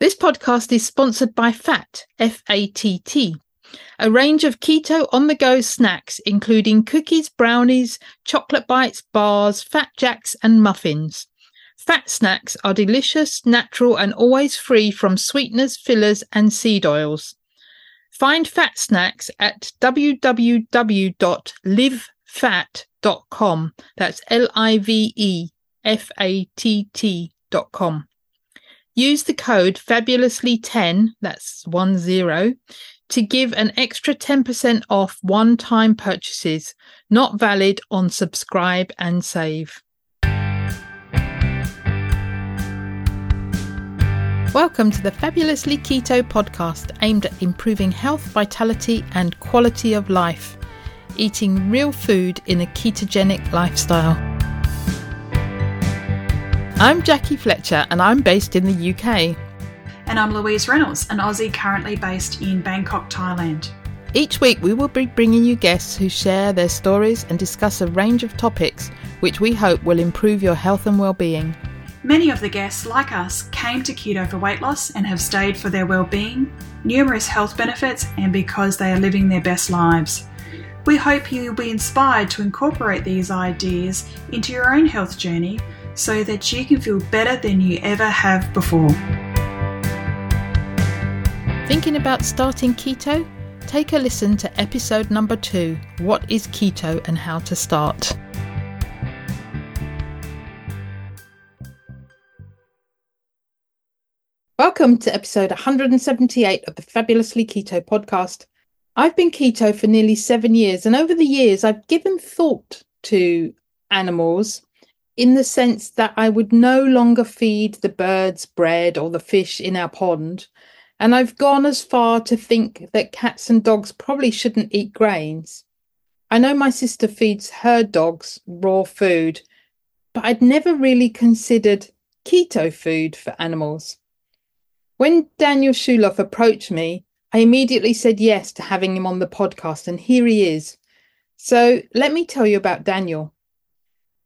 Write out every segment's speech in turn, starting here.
This podcast is sponsored by FATT, F A T T, a range of keto on the go snacks, including cookies, brownies, chocolate bites, bars, fat jacks, and muffins. Fat snacks are delicious, natural, and always free from sweeteners, fillers, and seed oils. Find fat snacks at www.livefatt.com. That's L I V E F A T T.com. Use the code fabulously10, that's 10, to give an extra 10% off one time purchases, not valid on subscribe and save. Welcome to the Fabulously Keto podcast aimed at improving health, vitality, and quality of life, eating real food in a ketogenic lifestyle. I'm Jackie Fletcher and I'm based in the UK. And I'm Louise Reynolds, an Aussie currently based in Bangkok, Thailand. Each week, we will be bringing you guests who share their stories and discuss a range of topics which we hope will improve your health and well-being. Many of the guests, like us, came to keto for weight loss and have stayed for their well-being, numerous health benefits, and because they are living their best lives. We hope you will be inspired to incorporate these ideas into your own health journey so that you can feel better than you ever have before. Thinking about starting keto? Take a listen to episode number two What is Keto and How to Start? Welcome to episode 178 of the Fabulously Keto podcast. I've been keto for nearly seven years, and over the years, I've given thought to animals in the sense that I would no longer feed the birds bread or the fish in our pond. And I've gone as far to think that cats and dogs probably shouldn't eat grains. I know my sister feeds her dogs raw food, but I'd never really considered keto food for animals. When Daniel Schulof approached me, I immediately said yes to having him on the podcast, and here he is. So let me tell you about Daniel.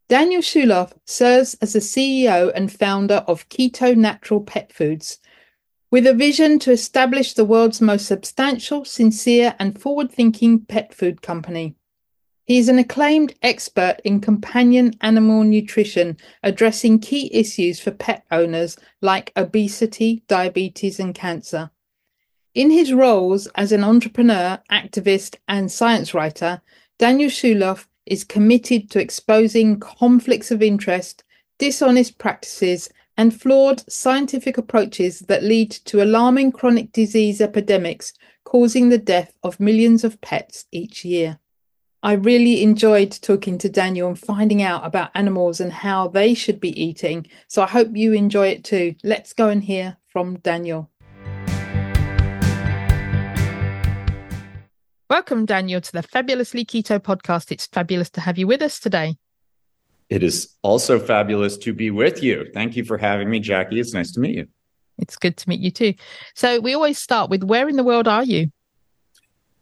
Daniel Schulof serves as the CEO and founder of KetoNatural Pet Foods, with a vision to establish the world's most substantial, sincere, and forward thinking pet food company. He is an acclaimed expert in companion animal nutrition, addressing key issues for pet owners like obesity, diabetes, and cancer. In his roles as an entrepreneur, activist, and science writer, Daniel Schulof is committed to exposing conflicts of interest, dishonest practices, and flawed scientific approaches that lead to alarming chronic disease epidemics causing the death of millions of pets each year. I really enjoyed talking to Daniel and finding out about animals and how they should be eating. So I hope you enjoy it too. Let's go and hear from Daniel. Welcome, Daniel, to the Fabulously Keto podcast. It's fabulous to have you with us today. It is also fabulous to be with you. Thank you for having me, Jackie. It's nice to meet you. It's good to meet you too. So, we always start with where in the world are you?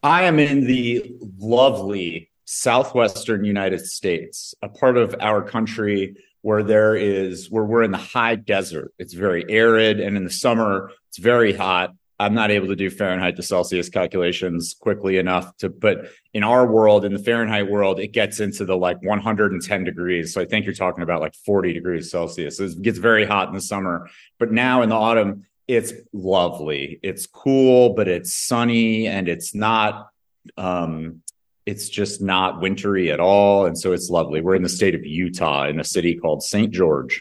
I am in the lovely southwestern United States, a part of our country where there is where we're in the high desert. It's very arid, and in the summer it's very hot. I'm not able to do Fahrenheit to Celsius calculations quickly enough to, but in our world, in the Fahrenheit world, it gets into the like 110 degrees. So I think you're talking about like 40 degrees Celsius. So it gets very hot in the summer, but now in the autumn, it's lovely. It's cool, but it's sunny and it's not, um, it's just not wintry at all. And so it's lovely. We're in the state of Utah in a city called St. George.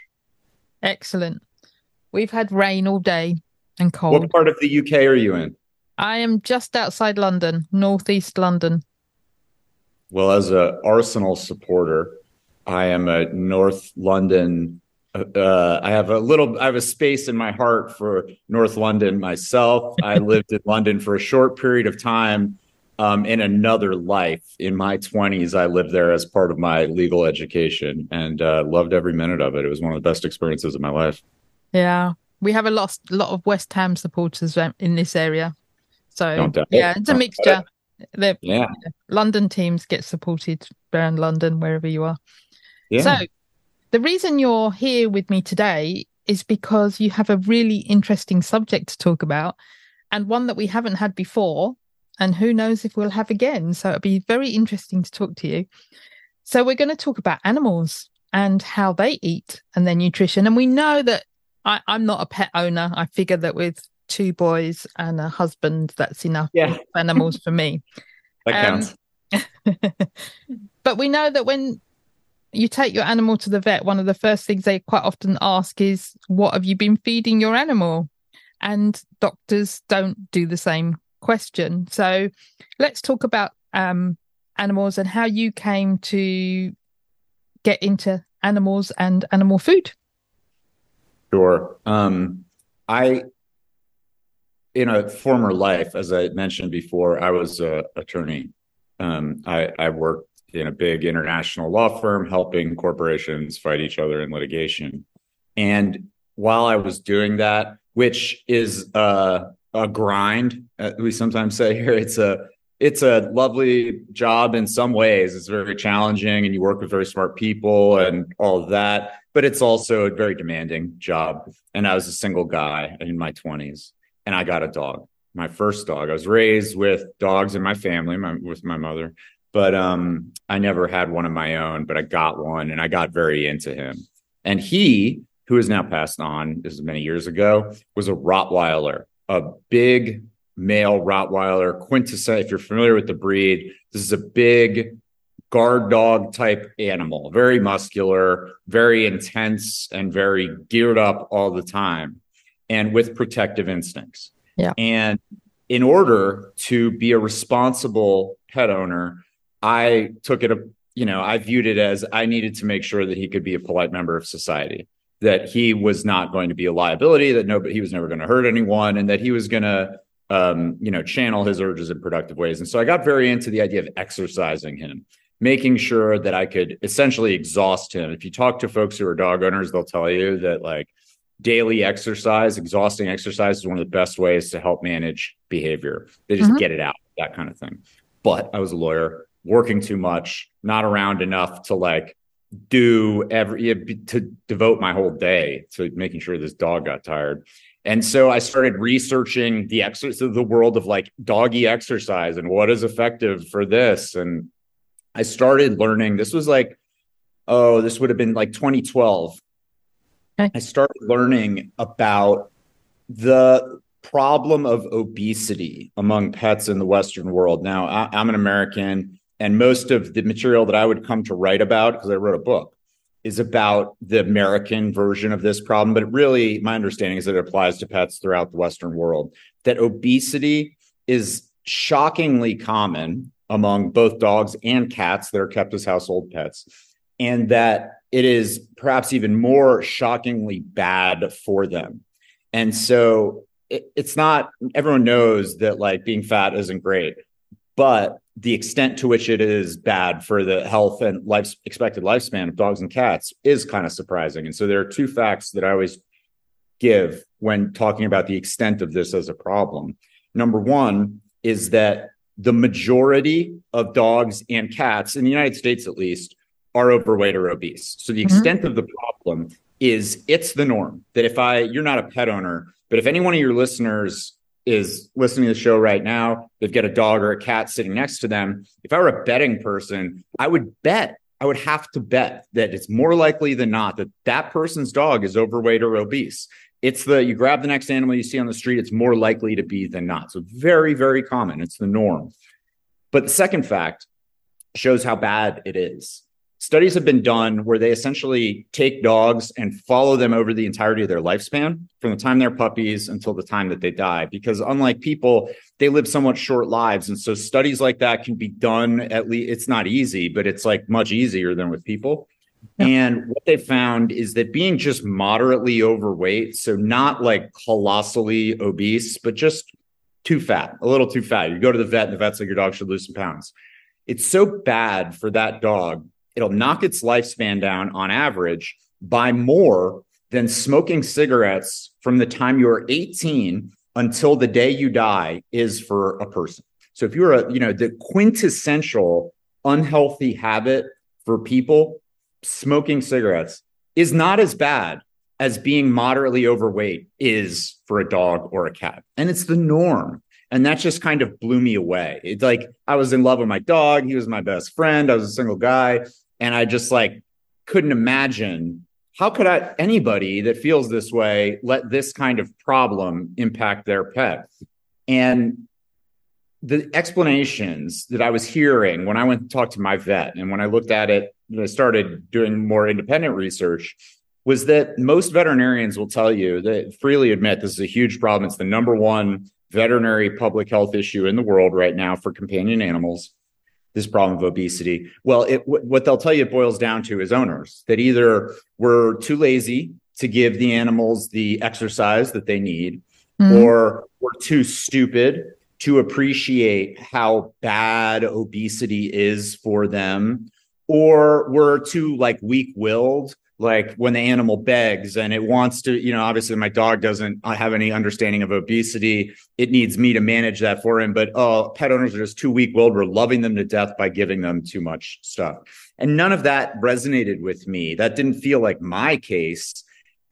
Excellent. We've had rain all day and cold. What part of the UK are you in? I am just outside London, northeast London. Well, as a Arsenal supporter, I am a North London. Uh, I have a little. I have a space in my heart for North London myself. I lived in London for a short period of time. Um, in another life, in my twenties, I lived there as part of my legal education, and uh, loved every minute of it. It was one of the best experiences of my life. Yeah, we have a lot, lot of West Ham supporters um, in this area. So yeah, it's a mixture. The yeah. London teams get supported around London, wherever you are. Yeah. So the reason you're here with me today is because you have a really interesting subject to talk about and one that we haven't had before. And who knows if we'll have again. So it'll be very interesting to talk to you. So we're going to talk about animals and how they eat and their nutrition. And we know that I, am not a pet owner. I figure that with two boys and a husband, that's enough yeah. animals for me. that counts. Um, but we know that when you take your animal to the vet, one of the first things they quite often ask is, What have you been feeding your animal? And doctors don't do the same question. So let's talk about um, animals and how you came to get into animals and animal food. Sure. Um, I, in a former life, as I mentioned before, I was an attorney. Um, I, I worked in a big international law firm helping corporations fight each other in litigation. And while I was doing that, which is a, a grind, uh, we sometimes say here, it's a it's a lovely job in some ways. It's very challenging and you work with very smart people and all of that, but it's also a very demanding job. And I was a single guy in my 20s and I got a dog, my first dog. I was raised with dogs in my family, my, with my mother, but um, I never had one of my own, but I got one and I got very into him. And he, who has now passed on, this is many years ago, was a Rottweiler, a big male Rottweiler, quintessential. If you're familiar with the breed, this is a big guard dog type animal, very muscular, very intense, and very geared up all the time, and with protective instincts. Yeah. And in order to be a responsible pet owner, I took it, a, you know, I viewed it as I needed to make sure that he could be a polite member of society, that he was not going to be a liability, that nobody, he was never going to hurt anyone, and that he was going to um, you know, channel his urges in productive ways. And so I got very into the idea of exercising him, making sure that I could essentially exhaust him. If you talk to folks who are dog owners, they'll tell you that like daily exercise, exhausting exercise is one of the best ways to help manage behavior. They just mm-hmm. get it out, that kind of thing. But I was a lawyer, working too much, not around enough to like do every to devote my whole day to making sure this dog got tired. And so I started researching the exercise of the world of like doggy exercise and what is effective for this. And I started learning. This was like, oh, this would have been like 2012. Okay. I started learning about the problem of obesity among pets in the Western world. Now, I, am an American, and most of the material that I would come to write about, because I wrote a book, is about the American version of this problem, but really, my understanding is that it applies to pets throughout the Western world. That obesity is shockingly common among both dogs and cats that are kept as household pets, and that it is perhaps even more shockingly bad for them. And so it, it's not, everyone knows that like being fat isn't great, but the extent to which it is bad for the health and life expected lifespan of dogs and cats is kind of surprising. And so there are two facts that I always give when talking about the extent of this as a problem. Number one is that the majority of dogs and cats in the United States, at least, are overweight or obese. So the mm-hmm. extent of the problem is it's the norm that if I, you're not a pet owner, but if any one of your listeners is listening to the show right now, they've got a dog or a cat sitting next to them. If I were a betting person, I would bet, I would have to bet that it's more likely than not that that person's dog is overweight or obese. It's the you grab the next animal you see on the street, it's more likely to be than not. So, very, very common. It's the norm. But the second fact shows how bad it is studies have been done where they essentially take dogs and follow them over the entirety of their lifespan from the time they're puppies until the time that they die. Because unlike people they live somewhat short lives. And so studies like that can be done at least it's not easy but it's like much easier than with people. Yeah. and what they found is that being just moderately overweight so not like colossally obese but just too fat a little too fat. You go to the vet and the vet's like your dog should lose some pounds. It's so bad for that dog it'll knock its lifespan down on average by more than smoking cigarettes from the time you're 18 until the day you die is for a person. So if you're a, you know, the quintessential unhealthy habit for people, smoking cigarettes is not as bad as being moderately overweight is for a dog or a cat. And it's the norm. And that just kind of blew me away. It's like I was in love with my dog. He was my best friend. I was a single guy. And I just like couldn't imagine how could I, anybody that feels this way let this kind of problem impact their pet? And the explanations that I was hearing when I went to talk to my vet and when I looked at it, I started doing more independent research was that most veterinarians will tell you that freely admit this is a huge problem. It's the number one veterinary public health issue in the world right now for companion animals. This problem of obesity. Well, it, what they'll tell you it boils down to is owners that either we're too lazy to give the animals the exercise that they need, mm-hmm. or we're too stupid to appreciate how bad obesity is for them, or we're too like weak willed like when the animal begs and it wants to, you know, obviously my dog doesn't have any understanding of obesity. It needs me to manage that for him. But oh, pet owners are just too weak willed. We're loving them to death by giving them too much stuff. And none of that resonated with me. That didn't feel like my case.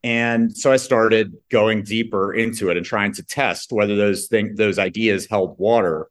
And so I started going deeper into it and trying to test whether those things, those ideas held water.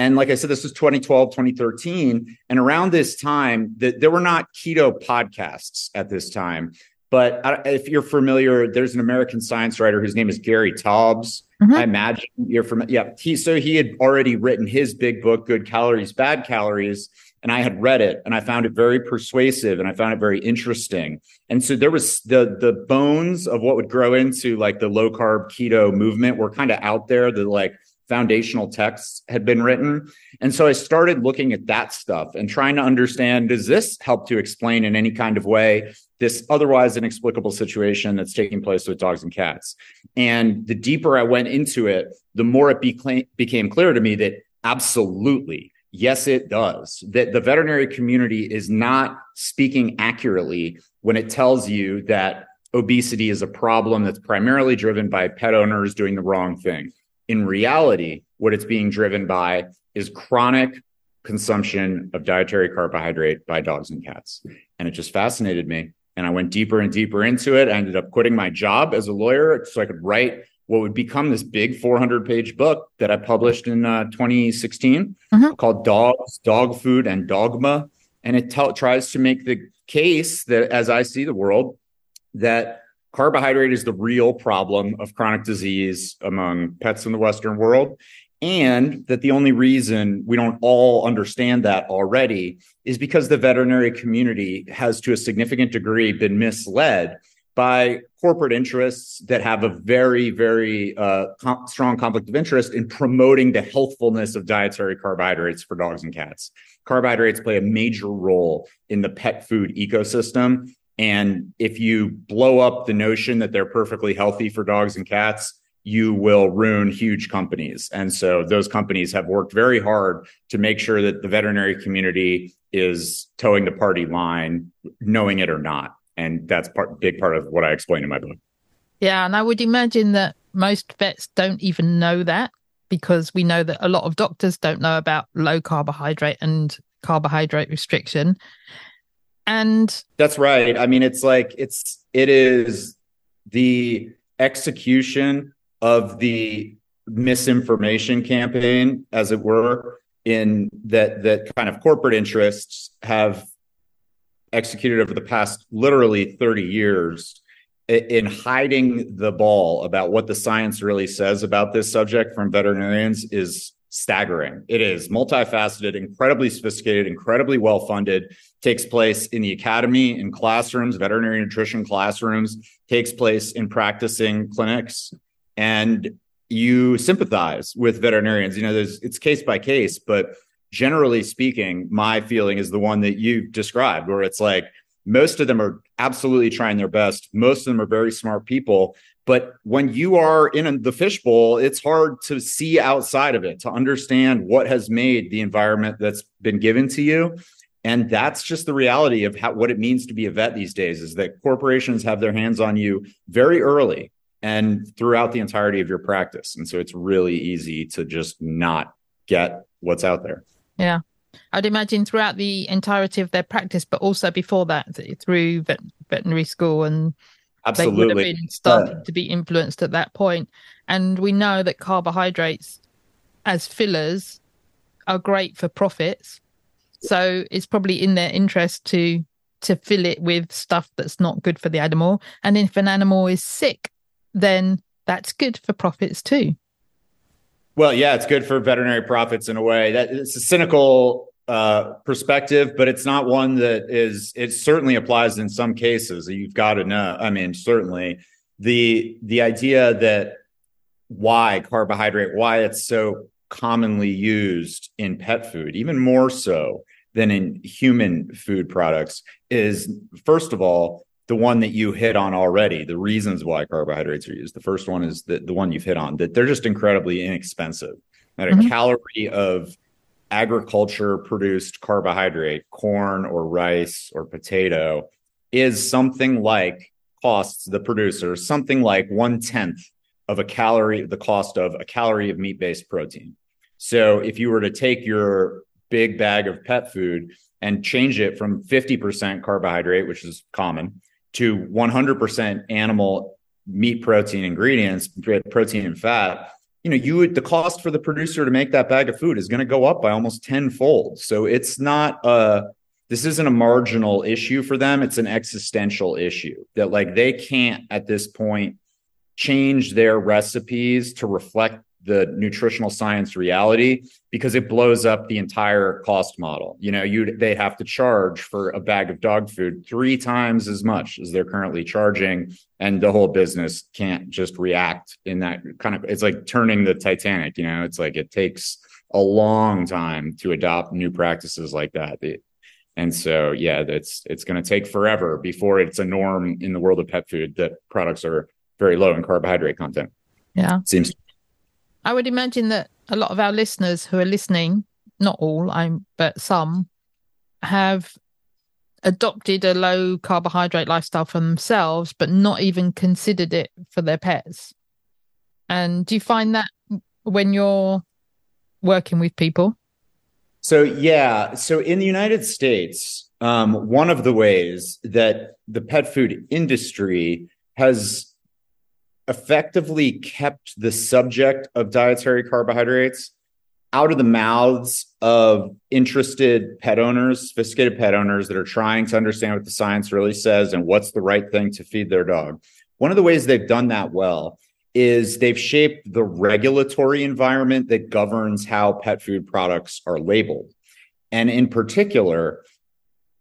And like I said, this was 2012, 2013. And around this time, the, there were not keto podcasts at this time. But if you're familiar, there's an American science writer whose name is Gary Taubes. Mm-hmm. I imagine you're from, yeah. He, so he had already written his big book, Good Calories, Bad Calories. And I had read it and I found it very persuasive and I found it very interesting. And so there was the, the bones of what would grow into like the low carb keto movement were kind of out there. The like, foundational texts had been written. And so I started looking at that stuff and trying to understand does this help to explain in any kind of way this otherwise inexplicable situation that's taking place with dogs and cats? And the deeper I went into it, the more it became, clear to me that absolutely. Yes, it does. That the veterinary community is not speaking accurately when it tells you that obesity is a problem that's primarily driven by pet owners doing the wrong thing in reality, what it's being driven by is chronic consumption of dietary carbohydrate by dogs and cats. And it just fascinated me. And I went deeper and deeper into it. I ended up quitting my job as a lawyer so I could write what would become this big 400 page book that I published in uh, 2016 mm-hmm. called Dogs, Dog Food, and Dogma. And it t- tries to make the case that, as I see the world, that carbohydrate is the real problem of chronic disease among pets in the Western world. And that the only reason we don't all understand that already is because the veterinary community has, to a significant degree, been misled by corporate interests that have a very, very uh, com- strong conflict of interest in promoting the healthfulness of dietary carbohydrates for dogs and cats. Carbohydrates play a major role in the pet food ecosystem and if you blow up the notion that they're perfectly healthy for dogs and cats, you will ruin huge companies. And so those companies have worked very hard to make sure that the veterinary community is toeing the party line, knowing it or not. And that's part big part of what I explain in my book. Yeah, and I would imagine that most vets don't even know that because we know that a lot of doctors don't know about low carbohydrate and carbohydrate restriction and that's right. I mean it's like it's it is the execution of the misinformation campaign as it were in that that kind of corporate interests have executed over the past literally 30 years in hiding the ball about what the science really says about this subject from veterinarians is staggering. It is multifaceted, incredibly sophisticated, incredibly well funded, takes place in the academy, in classrooms, veterinary nutrition classrooms, takes place in practicing clinics. And you sympathize with veterinarians. You know, there's it's case by case, but generally speaking, my feeling is the one that you described, where it's like most of them are absolutely trying their best. Most of them are very smart people, but when you are in the fishbowl, it's hard to see outside of it, to understand what has made the environment that's been given to you. And that's just the reality of how, what it means to be a vet these days is that corporations have their hands on you very early and throughout the entirety of your practice. And so it's really easy to just not get what's out there. Yeah. I'd imagine throughout the entirety of their practice, but also before that, through vet- veterinary school and Absolutely. They would have been starting to be influenced at that point. And we know that carbohydrates as fillers are great for profits. So it's probably in their interest to to fill it with stuff that's not good for the animal. And if an animal is sick, then that's good for profits too. Well, yeah, it's good for veterinary profits in a way. That it's a cynical uh, perspective, but it's not one that is. It certainly applies in some cases. You've got to know. I mean, certainly the the idea that why carbohydrate, why it's so commonly used in pet food, even more so than in human food products, is first of all the one that you hit on already, the reasons why carbohydrates are used. The first one is the, the one you've hit on, that they're just incredibly inexpensive. That mm-hmm. a calorie of agriculture produced carbohydrate, corn or rice or potato, is something like costs the producer something like one tenth of a calorie, the cost of a calorie of meat based protein. So if you were to take your big bag of pet food and change it from 50% carbohydrate, which is common, to 100% animal meat protein ingredients, protein and fat, you know, you would the cost for the producer to make that bag of food is going to go up by almost tenfold. So it's not a this isn't a marginal issue for them. It's an existential issue that like they can't at this point change their recipes to reflect the nutritional science reality because it blows up the entire cost model. You know, you they have to charge for a bag of dog food three times as much as they're currently charging, and the whole business can't just react in that kind of. It's like turning the Titanic. You know, it's like it takes a long time to adopt new practices like that. and so, yeah, that's it's going to take forever before it's a norm in the world of pet food that products are very low in carbohydrate content. Yeah, seems I would imagine that a lot of our listeners who are listening, not all, I'm but some, have adopted a low carbohydrate lifestyle for themselves, but not even considered it for their pets. And do you find that when you're working with people? So yeah, so in the United States, um, one of the ways that the pet food industry has effectively kept the subject of dietary carbohydrates out of the mouths of interested pet owners, sophisticated pet owners that are trying to understand what the science really says and what's the right thing to feed their dog. One of the ways they've done that well is they've shaped the regulatory environment that governs how pet food products are labeled. And in particular,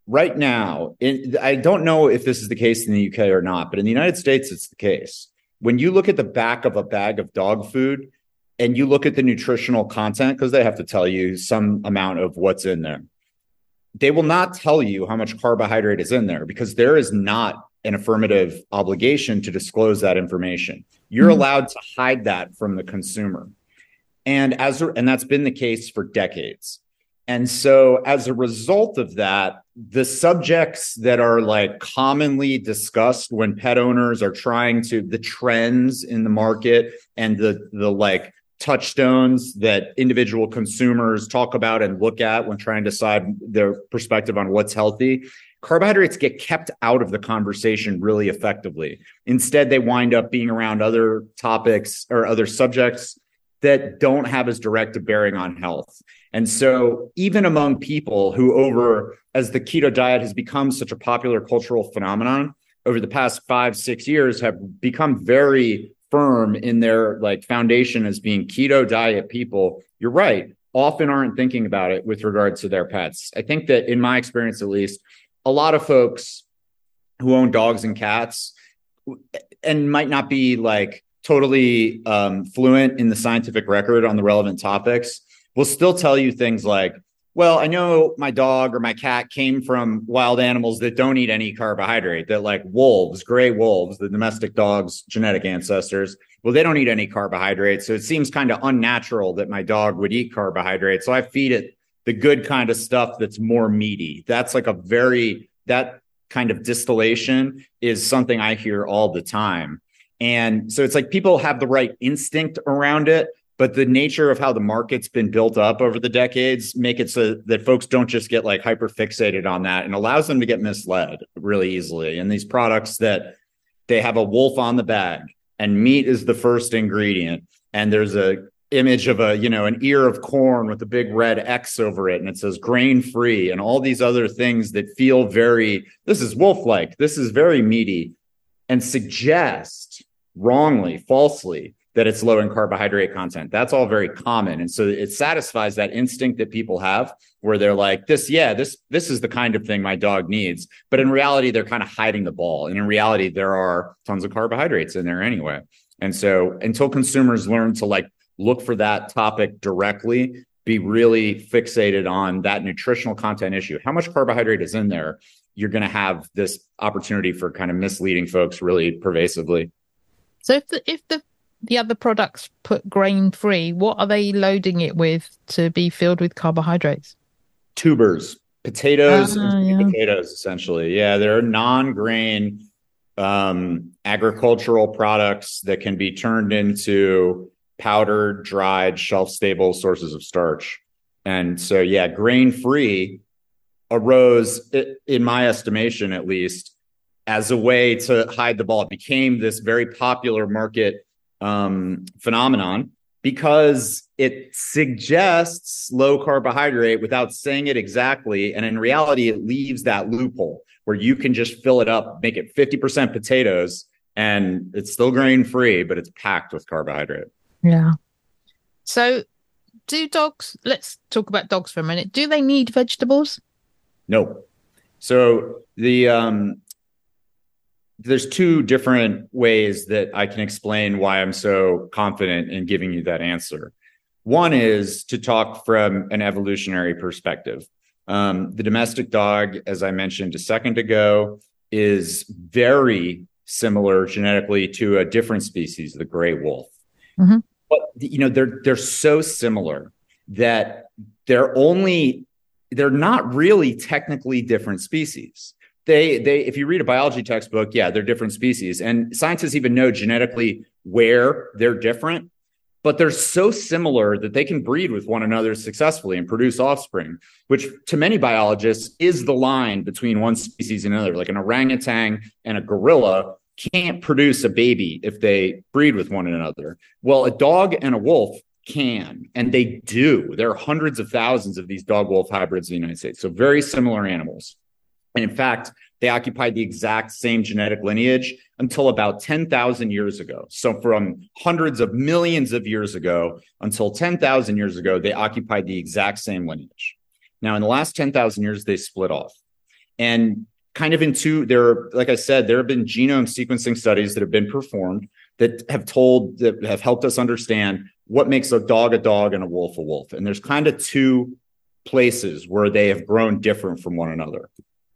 right now, in, I don't know if this is the case in the UK or not, but in the United States, it's the case when you look at the back of a bag of dog food and you look at the nutritional content, because they have to tell you some amount of what's in there, they will not tell you how much carbohydrate is in there because there is not an affirmative obligation to disclose that information. You're mm-hmm. allowed to hide that from the consumer. And as and that's been the case for decades. And so, as a result of that, the subjects that are like commonly discussed when pet owners are trying to the trends in the market and the the like touchstones that individual consumers talk about and look at when trying to decide their perspective on what's healthy carbohydrates get kept out of the conversation really effectively. Instead they wind up being around other topics or other subjects that don't have as direct a bearing on health. And so, even among people who, over as the keto diet has become such a popular cultural phenomenon over the past five, six years, have become very firm in their like foundation as being keto diet people. You're right, often aren't thinking about it with regards to their pets. I think that, in my experience at least, a lot of folks who own dogs and cats and might not be like totally um, fluent in the scientific record on the relevant topics will still tell you things like, well, I know my dog or my cat came from wild animals that don't eat any carbohydrate, that like wolves, gray wolves, the domestic dog's genetic ancestors. Well, they don't eat any carbohydrate. So it seems kind of unnatural that my dog would eat carbohydrate. So I feed it the good kind of stuff that's more meaty. That's like a very, that kind of distillation is something I hear all the time. And so it's like people have the right instinct around it, but the nature of how the market's been built up over the decades make it so that folks don't just get like hyper fixated on that and allows them to get misled really easily. And these products that they have a wolf on the bag and meat is the first ingredient and there's a image of a you know an ear of corn with a big red x over it and it says grain free and all these other things that feel very this is wolf like this is very meaty and suggest wrongly falsely that it's low in carbohydrate content that's all very common and so it satisfies that instinct that people have where they're like this yeah this this is the kind of thing my dog needs but in reality they're kind of hiding the ball and in reality there are tons of carbohydrates in there anyway and so until consumers learn to like look for that topic directly, be really fixated on that nutritional content issue. How much carbohydrate is in there? You're going to have this opportunity for kind of misleading folks really pervasively. So if the, if the the other products put grain free, what are they loading it with to be filled with carbohydrates? Tubers, potatoes, Ah, yeah. potatoes essentially. Yeah, they're non-grain um, agricultural products that can be turned into powdered, dried, shelf-stable sources of starch. And so, yeah, grain-free arose, in my estimation, at least, as a way to hide the ball. It became this very popular market um, phenomenon because it suggests low carbohydrate without saying it exactly. And in reality, it leaves that loophole where you can just fill it up, make it 50% potatoes, and it's still grain free, but it's packed with carbohydrate. Yeah. So do dogs let's talk about dogs for a minute. Do they need vegetables? No. So the um there's two different ways that I can explain why I'm so confident in giving you that answer. One is to talk from an evolutionary perspective. Um, the domestic dog, as I mentioned a second ago, is very similar genetically to a different species, the gray wolf. Mhm. But you know, they're they're so similar that they're only they're not really technically different species. They they if you read a biology textbook, yeah, they're different species. And scientists even know genetically where they're different, but they're so similar that they can breed with one another successfully and produce offspring, which to many biologists is the line between one species and another. Like an orangutan and a gorilla can't produce a baby if they breed with one another. Well, a dog and a wolf can, and they do. There are hundreds of thousands of these dog wolf hybrids in the United States. So very similar animals. And in fact, they occupied the exact same genetic lineage until about 10,000 years ago. So from hundreds of millions of years ago until 10,000 years ago, they occupied the exact same lineage. Now, in the last 10,000 years, they split off. And kind of into there, like I said, there have been genome sequencing studies that have been performed that have told, that have helped us understand what makes a dog a dog and a wolf a wolf. And there's kind of two places where they have grown different from one another.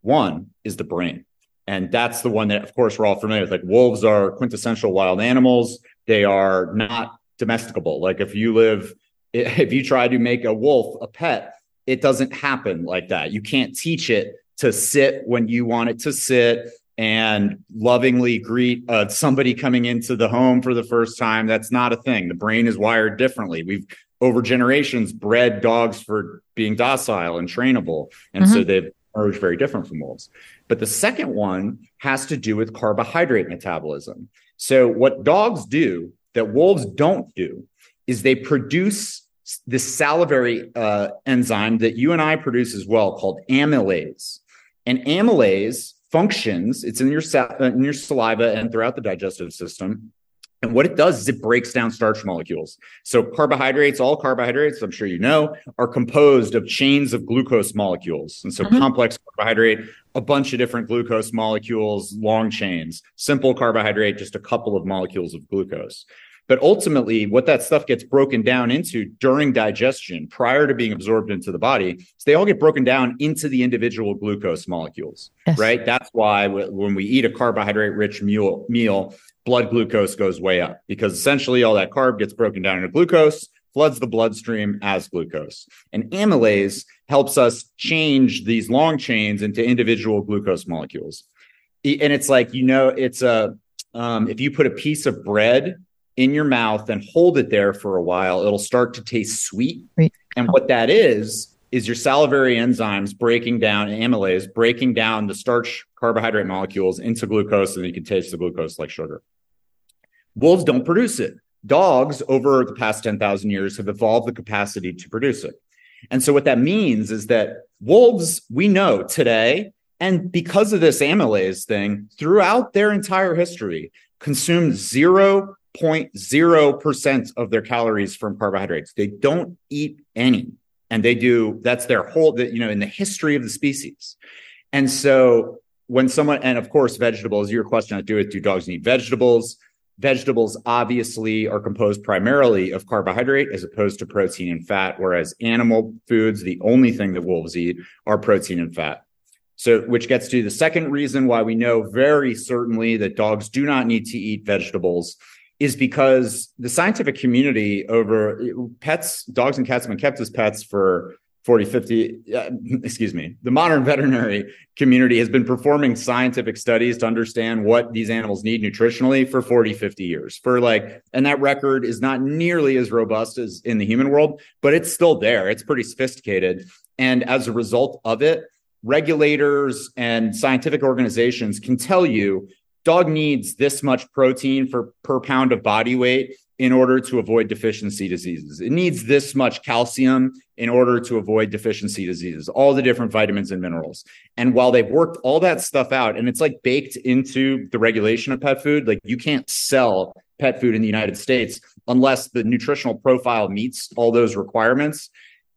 One is the brain. And that's the one that, of course, we're all familiar with. Like wolves are quintessential wild animals. They are not domesticable. Like if you live, if you try to make a wolf a pet, it doesn't happen like that. You can't teach it to sit when you want it to sit and lovingly greet uh, somebody coming into the home for the first time. That's not a thing. The brain is wired differently. We've over generations bred dogs for being docile and trainable. And so they've emerged very different from wolves. But the second one has to do with carbohydrate metabolism. So what dogs do that wolves don't do is they produce this salivary uh, enzyme that you and I produce as well called amylase. And amylase functions, it's in your, sa- uh, in your saliva and throughout the digestive system. And what it does is it breaks down starch molecules. So carbohydrates, all carbohydrates, I'm sure you know, are composed of chains of glucose molecules. And so Mhm. complex carbohydrate, a bunch of different glucose molecules, long chains. Simple carbohydrate, just a couple of molecules of glucose. But ultimately, what that stuff gets broken down into during digestion, prior to being absorbed into the body, is they all get broken down into the individual glucose molecules, Yes. right? That's why when we eat a carbohydrate rich meal, meal, blood glucose goes way up because essentially all that carb gets broken down into glucose, floods the bloodstream as glucose. And amylase helps us change these long chains into individual glucose molecules. And it's like, you know, it's a, um, if you put a piece of bread in your mouth and hold it there for a while, it'll start to taste sweet. Sweet. And what that is, is your salivary enzymes breaking down amylase, breaking down the starch carbohydrate molecules into glucose, and you can taste the glucose like sugar. Wolves don't produce it. Dogs, over the past 10,000 years, have evolved the capacity to produce it. And so, what that means is that wolves, we know today, and because of this amylase thing, throughout their entire history, consume 0.0% of their calories from carbohydrates. They don't eat any. And they do, that's their whole, you know, in the history of the species. And so when someone, and of course, vegetables, your question I do it, do dogs need vegetables? Vegetables obviously are composed primarily of carbohydrate as opposed to protein and fat, whereas animal foods, the only thing that wolves eat are protein and fat. So, which gets to the second reason why we know very certainly that dogs do not need to eat vegetables is because the scientific community over pets, dogs and cats have been kept as pets for 40, 50, uh, excuse me, the modern veterinary community has been performing scientific studies to understand what these animals need nutritionally for 40, 50 years. For like, and that record is not nearly as robust as in the human world, but it's still there. It's pretty sophisticated. And as a result of it, regulators and scientific organizations can tell you dog needs this much protein for per pound of body weight in order to avoid deficiency diseases. It needs this much calcium in order to avoid deficiency diseases, all the different vitamins and minerals. And while they've worked all that stuff out and it's like baked into the regulation of pet food, like you can't sell pet food in the United States unless the nutritional profile meets all those requirements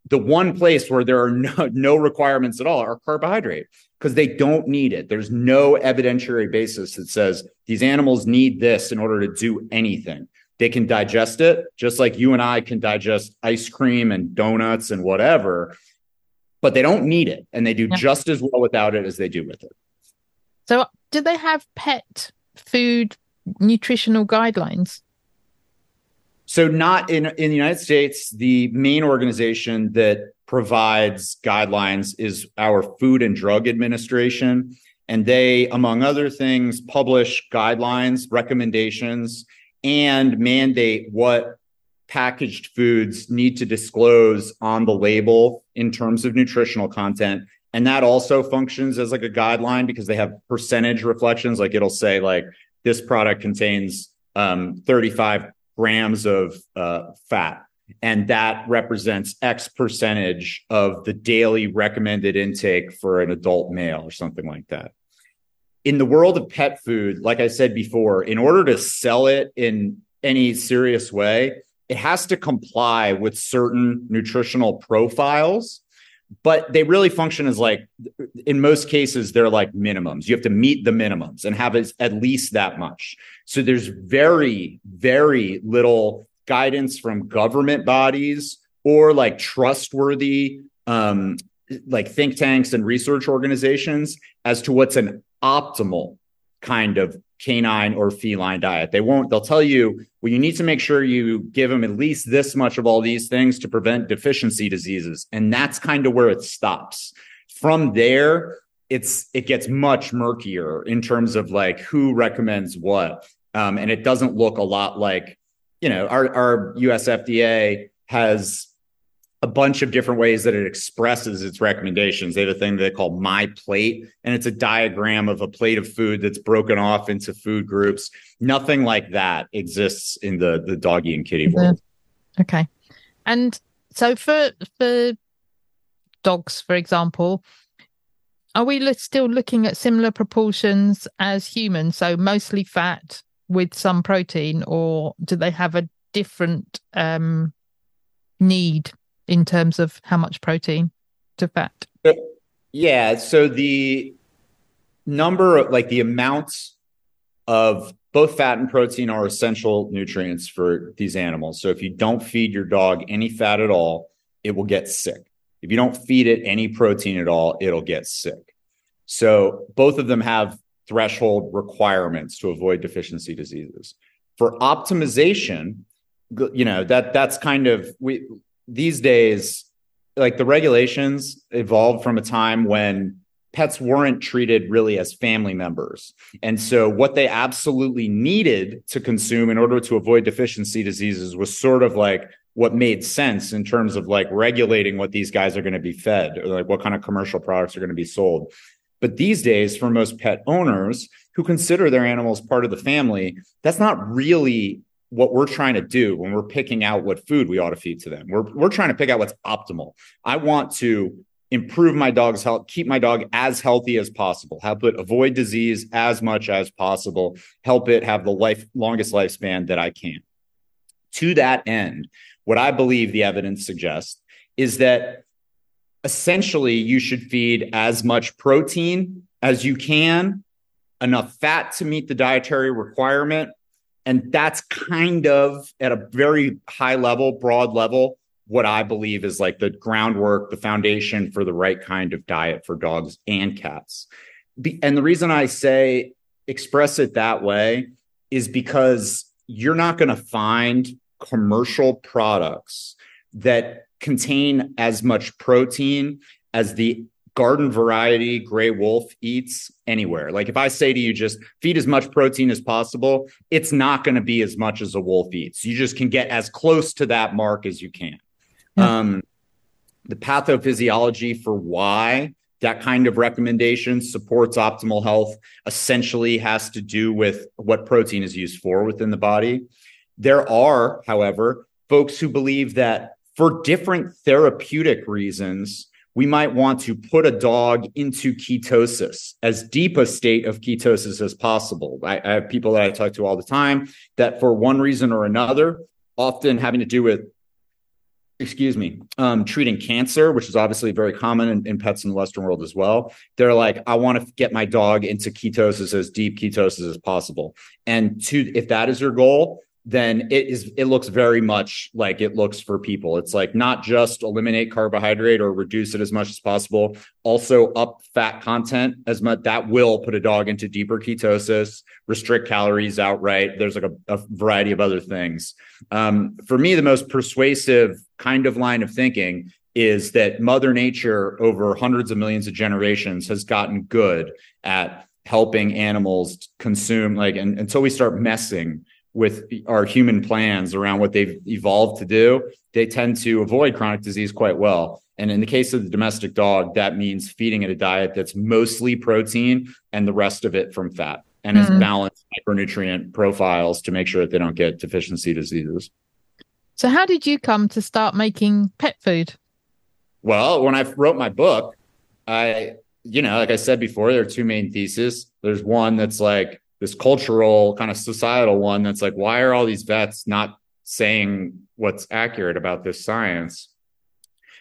the one place where there are no, no requirements at all are carbohydrate because they don't need it. There's no evidentiary basis that says these animals need this in order to do anything. They can digest it just like you and I can digest ice cream and donuts and whatever, but they don't need it. And they do yeah. just as well without it as they do with it. So, do they have pet food nutritional guidelines? So, not in in the United States, the main organization that provides guidelines is our Food and Drug Administration, and they, among other things, publish guidelines, recommendations, and mandate what packaged foods need to disclose on the label in terms of nutritional content. And that also functions as like a guideline because they have percentage reflections. Like it'll say like this product contains um, 35 grams of uh, fat. And that represents X percentage of the daily recommended intake for an adult male or something like that. In the world of pet food, like I said before, in order to sell it in any serious way, it has to comply with certain nutritional profiles but they really function as like in most cases they're like minimums you have to meet the minimums and have at least that much so there's very very little guidance from government bodies or like trustworthy um like think tanks and research organizations as to what's an optimal kind of canine or feline diet. They won't, they'll tell you, well, you need to make sure you give them at least this much of all these things to prevent deficiency diseases. And that's kind of where it stops. From there, it's it gets much murkier in terms of like who recommends what. Um, and it doesn't look a lot like, you know, our, our US FDA has a bunch of different ways that it expresses its recommendations. They have a thing they call My Plate, and it's a diagram of a plate of food that's broken off into food groups. Nothing like that exists in the the doggy and kitty world. Mm-hmm. Okay, and so for for dogs, for example, are we still looking at similar proportions as humans? So mostly fat with some protein, or do they have a different um, need in terms of how much protein to fat? Yeah. So the number of like the amounts of both fat and protein are essential nutrients for these animals. So if you don't feed your dog any fat at all, it will get sick. If you don't feed it any protein at all, it'll get sick. So both of them have threshold requirements to avoid deficiency diseases. For optimization, you know, that that's kind of we these days, like the regulations evolved from a time when pets weren't treated really as family members. And so what they absolutely needed to consume in order to avoid deficiency diseases was sort of like what made sense in terms of like regulating what these guys are going to be fed or like what kind of commercial products are going to be sold. But these days, for most pet owners who consider their animals part of the family, that's not really what we're trying to do when we're picking out what food we ought to feed to them. We're, we're trying to pick out what's optimal. I want to improve my dog's health, keep my dog as healthy as possible, help it avoid disease as much as possible, help it have the life longest lifespan that I can. To that end, what I believe the evidence suggests is that essentially you should feed as much protein as you can, enough fat to meet the dietary requirement. And that's kind of at a very high level, broad level, what I believe is like the groundwork, the foundation for the right kind of diet for dogs and cats. And the reason I say express it that way is because you're not going to find commercial products that contain as much protein as the garden variety gray wolf eats anywhere. Like if I say to you, just feed as much protein as possible, it's not going to be as much as a wolf eats. You just can get as close to that mark as you can. Yeah. Um, the pathophysiology for why that kind of recommendation supports optimal health essentially has to do with what protein is used for within the body. There are, however, folks who believe that for different therapeutic reasons, we might want to put a dog into ketosis, as deep a state of ketosis as possible. I, I have people that I talk to all the time that, for one reason or another, often having to do with excuse me, um, treating cancer, which is obviously very common in, in, pets in the Western world as well. They're like, I want to get my dog into ketosis as deep ketosis as possible. And to if that is your goal, then it is it looks very much like it looks for people. It's like not just eliminate carbohydrate or reduce it as much as possible, also up fat content as much that will put a dog into deeper ketosis, restrict calories outright. There's like a, a variety of other things. Um, for me, the most persuasive kind of line of thinking is that Mother Nature over hundreds of millions of generations has gotten good at helping animals consume like and until we start messing with our human plans around what they've evolved to do, they tend to avoid chronic disease quite well. And in the case of the domestic dog, that means feeding it a diet that's mostly protein and the rest of it from fat and mm-hmm. has balanced micronutrient profiles to make sure that they don't get deficiency diseases. So, how did you come to start making pet food? Well, when I wrote my book, I, you know, like I said before, there are two main theses. There's one that's like, this cultural kind of societal one that's like, why are all these vets not saying what's accurate about this science?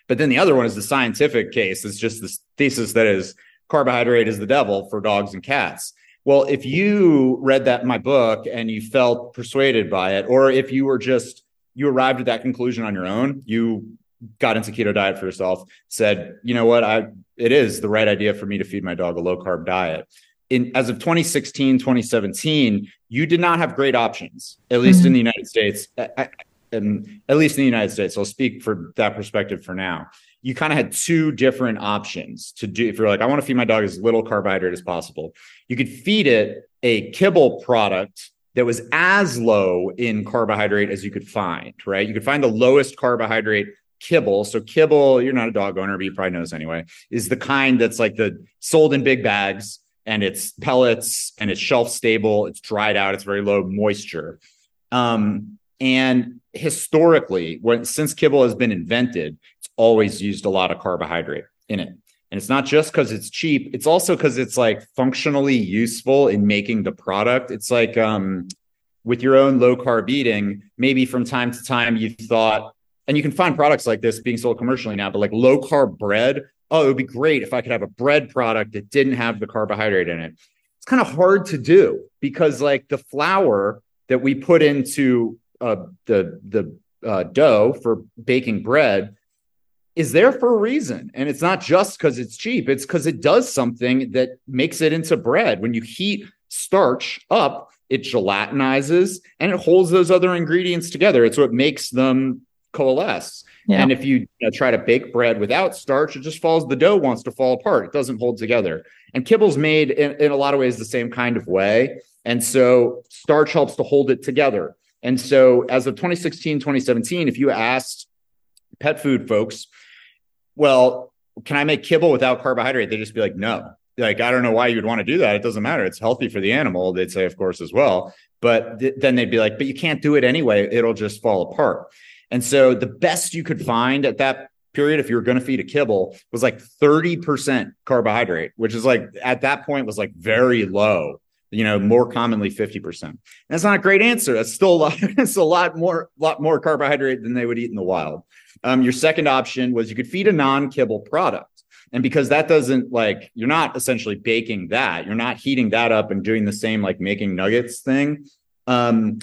But then the other one is the scientific case. It's just this thesis that is carbohydrate is the devil for dogs and cats. Well, if you read that in my book and you felt persuaded by it, or if you were just you arrived at that conclusion on your own, you got into keto diet for yourself, said, you know what, I it is the right idea for me to feed my dog a low carb diet in as of 2016 2017 you did not have great options at least mm-hmm. in the united states. And at least in the united states. I'll speak for that perspective for now. You kind of had two different options to do. If you're like i want to feed my dog as little carbohydrate as possible you could feed it a kibble product that was as low in carbohydrate as you could find right? You could find the lowest carbohydrate kibble. So kibble, you're not a dog owner, but you probably know this anyway, is the kind that's like the sold in big bags and it's pellets and it's shelf stable. It's dried out. It's very low moisture. Um, and historically, when since kibble has been invented, it's always used a lot of carbohydrate in it. And it's not just because it's cheap; it's also because it's like functionally useful in making the product. It's like um, with your own low carb eating, maybe from time to time you thought, and you can find products like this being sold commercially now, but like low carb bread oh, it would be great if I could have a bread product that didn't have the carbohydrate in it. It's kind of hard to do because like the flour that we put into uh, the the uh, dough for baking bread is there for a reason. And it's not just because it's cheap, it's because it does something that makes it into bread. When you heat starch up, it gelatinizes and it holds those other ingredients together. It's what makes them coalesce. Yeah. And if you, you know, try to bake bread without starch, it just falls, the dough wants to fall apart. It doesn't hold together. And kibble's made in, in a lot of ways the same kind of way. And so starch helps to hold it together. And so as of 2016, 2017, if you asked pet food folks, well, can I make kibble without carbohydrate? They'd just be like, no. Like, I don't know why you would want to do that. It doesn't matter. It's healthy for the animal. They'd say, of course, as well. But th- then they'd be like, but you can't do it anyway. It'll just fall apart. And so the best you could find at that period, if you were going to feed a kibble, was like 30% carbohydrate, which is like at that point was like very low you know, more commonly 50%. That's not a great answer. That's still a lot, it's a lot more, lot more carbohydrate than they would eat in the wild. Um, your second option was you could feed a non-kibble product. And because that doesn't like, you're not essentially baking that, you're not heating that up and doing the same like making nuggets thing. Um,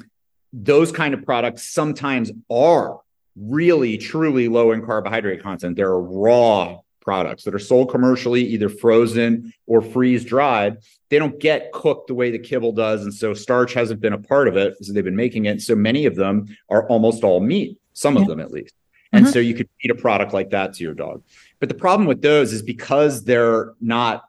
those kind of products sometimes are really truly low in carbohydrate content. They're raw products that are sold commercially, either frozen or freeze dried. They don't get cooked the way the kibble does. And so starch hasn't been a part of it. So they've been making it. So many of them are almost all meat, some yeah. of them at least. And mm-hmm. so you could feed a product like that to your dog. But the problem with those is because they're not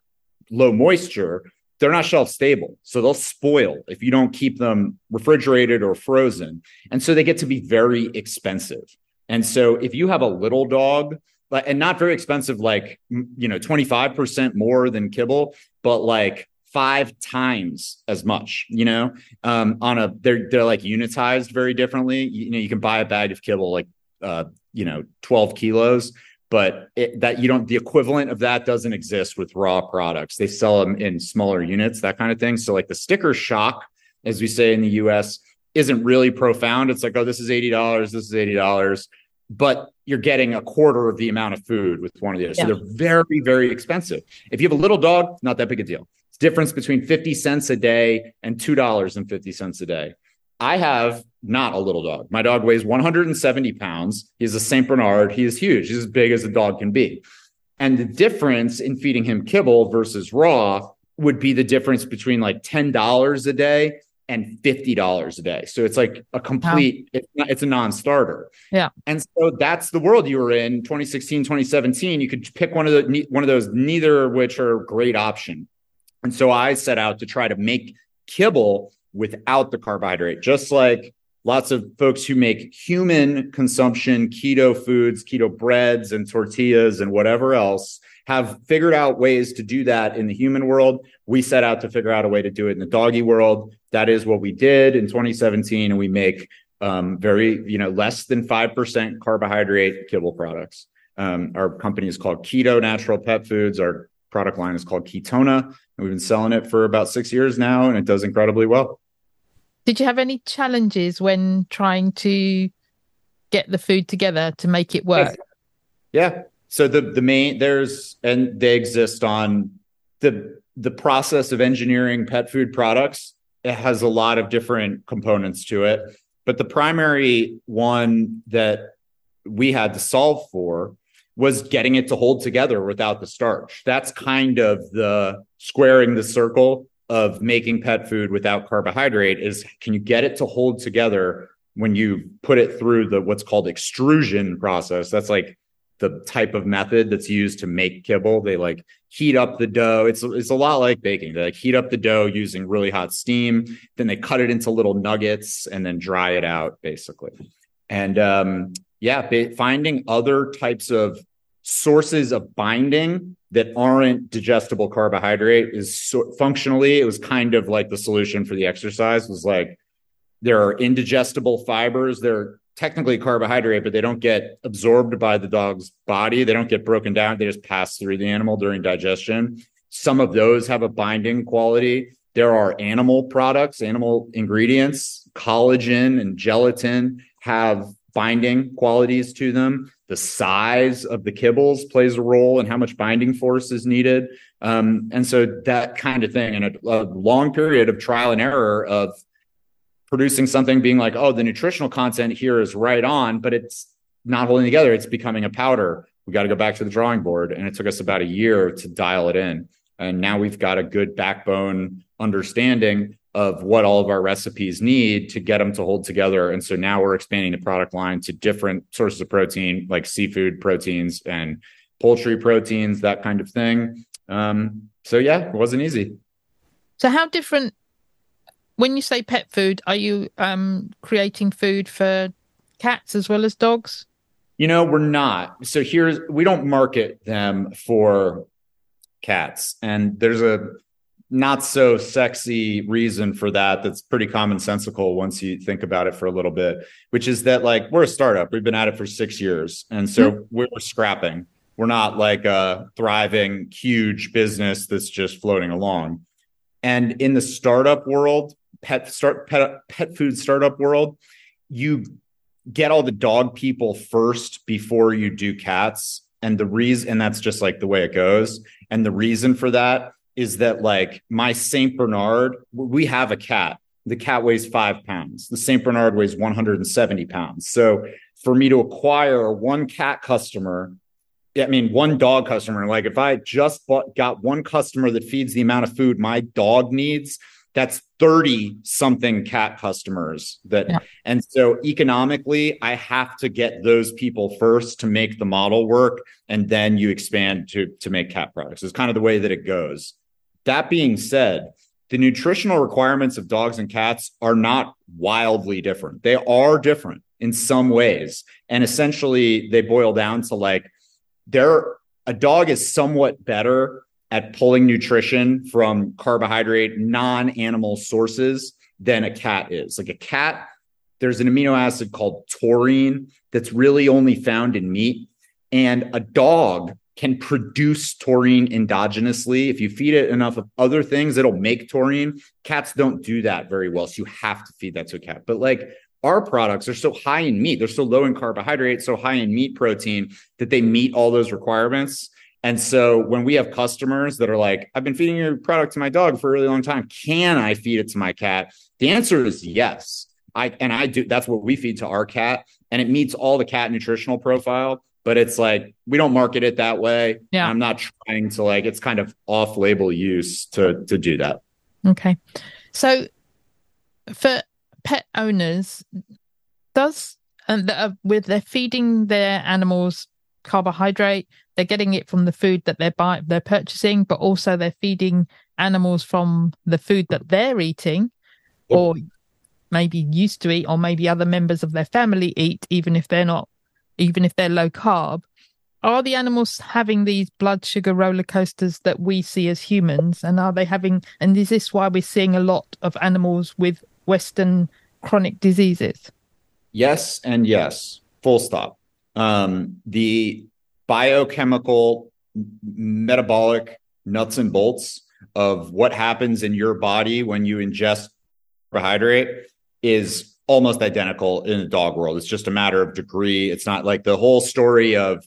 low moisture, they're not shelf stable. So they'll spoil if you don't keep them refrigerated or frozen. And so they get to be very expensive. And so if you have a little dog, and not very expensive, like, you know, 25% more than kibble, but like five times as much, you know, um, on a, they're, they're like unitized very differently. You, you know, you can buy a bag of kibble, like, uh, you know 12 kilos but it, that you don't the equivalent of that doesn't exist with raw products. They sell them in smaller units that kind of thing. So like the sticker shock as we say in the us isn't really profound. It's like oh this is $80 this is $80 but you're getting a quarter of the amount of food with one of those yeah. so they're very very expensive. If you have a little dog not that big a deal. It's difference between 50 cents a day and $2.50 a day. I have not a little dog. My dog weighs 170 pounds. He's a St. Bernard. He is huge. He's as big as a dog can be. And the difference in feeding him kibble versus raw would be the difference between like $10 a day and $50 a day. So it's like a complete, wow. it's, not, it's a non-starter. Yeah. And so that's the world you were in 2016, 2017. You could pick one of the, one of those, neither of which are a great option. And so I set out to try to make kibble without the carbohydrate, just like lots of folks who make human consumption keto foods, keto breads and tortillas and whatever else have figured out ways to do that in the human world. We set out to figure out a way to do it in the doggy world. That is what we did in 2017. And we make um, very, you know, less than 5% carbohydrate kibble products. Um, our company is called KetoNatural Pet Foods. Our product line is called Ketona. And we've been selling it for about six years now, and it does incredibly well. Did you have any challenges when trying to get the food together to make it work? Yeah. So the the main there's and they exist on the the process of engineering pet food products. It has a lot of different components to it, but the primary one that we had to solve for was getting it to hold together without the starch. That's kind of the squaring the circle of making pet food without carbohydrate is can you get it to hold together when you put it through the what's called extrusion process? That's like the type of method that's used to make kibble. They like heat up the dough. It's it's a lot like baking. They like heat up the dough using really hot steam. Then they cut it into little nuggets and then dry it out basically. And um yeah finding other types of sources of binding that aren't digestible carbohydrate is so, functionally it was kind of like the solution for the exercise was like there are indigestible fibers they're technically carbohydrate but they don't get absorbed by the dog's body they don't get broken down they just pass through the animal during digestion. Some of those have a binding quality. There are animal products animal ingredients collagen and gelatin have binding qualities to them. The size of the kibbles plays a role in how much binding force is needed. Um, and so that kind of thing, and a, a long period of trial and error of producing something being like, oh, the nutritional content here is right on, but it's not holding together. It's becoming a powder. We got to go back to the drawing board. And it took us about a year to dial it in. And now we've got a good backbone understanding of what all of our recipes need to get them to hold together. And so now we're expanding the product line to different sources of protein, like seafood proteins and poultry proteins, that kind of thing. Um, so yeah, it wasn't easy. So how different when you say pet food, are you um, creating food for cats as well as dogs? You know, we're not. So here's we don't market them for cats, and there's a not so sexy reason for that that's pretty commonsensical once you think about it for a little bit which is that like we're a startup. We've been at it for six years. And so mm-hmm. we're scrapping. We're not like a thriving huge business that's just floating along. And in the startup world pet start pet, pet food startup world you get all the dog people first before you do cats. And the reason and that's just like the way it goes. And the reason for that is that like my Saint Bernard, we have a cat. The cat weighs five pounds. The Saint Bernard weighs 170 pounds. So for me to acquire one cat customer, I mean, one dog customer, like if I just bought, got one customer that feeds the amount of food my dog needs, that's 30 something cat customers that yeah. and so economically i have to get those people first to make the model work and then you expand to to make cat products it's kind of the way that it goes that being said, the nutritional requirements of dogs and cats are not wildly different. They are different in some ways. And essentially, they boil down to like, there, a dog is somewhat better at pulling nutrition from carbohydrate, non animal sources than a cat is. Like a cat, there's an amino acid called taurine that's really only found in meat. And a dog can produce taurine endogenously. If you feed it enough of other things, it'll make taurine. Cats don't do that very well. So you have to feed that to a cat. But like our products are so high in meat, they're so low in carbohydrates, so high in meat protein that they meet all those requirements. And so when we have customers that are like, I've been feeding your product to my dog for a really long time, can I feed it to my cat? The answer is yes. I and I do that's what we feed to our cat and it meets all the cat nutritional profile but it's like we don't market it that way. Yeah. I'm not trying to like it's kind of off label use to to do that. Okay. So for pet owners, does and uh, with they're feeding their animals carbohydrate, they're getting it from the food that they're buying, they're purchasing, but also they're feeding animals from the food that they're eating, or maybe used to eat, or maybe other members of their family eat, even if they're not even if they're low carb, are the animals having these blood sugar roller coasters that we see as humans? And are they having, and is this why we're seeing a lot of animals with Western chronic diseases? Yes, and yes, full stop. Um, the biochemical, metabolic nuts and bolts of what happens in your body when you ingest carbohydrate is almost identical in the dog world. It's just a matter of degree. It's not like the whole story of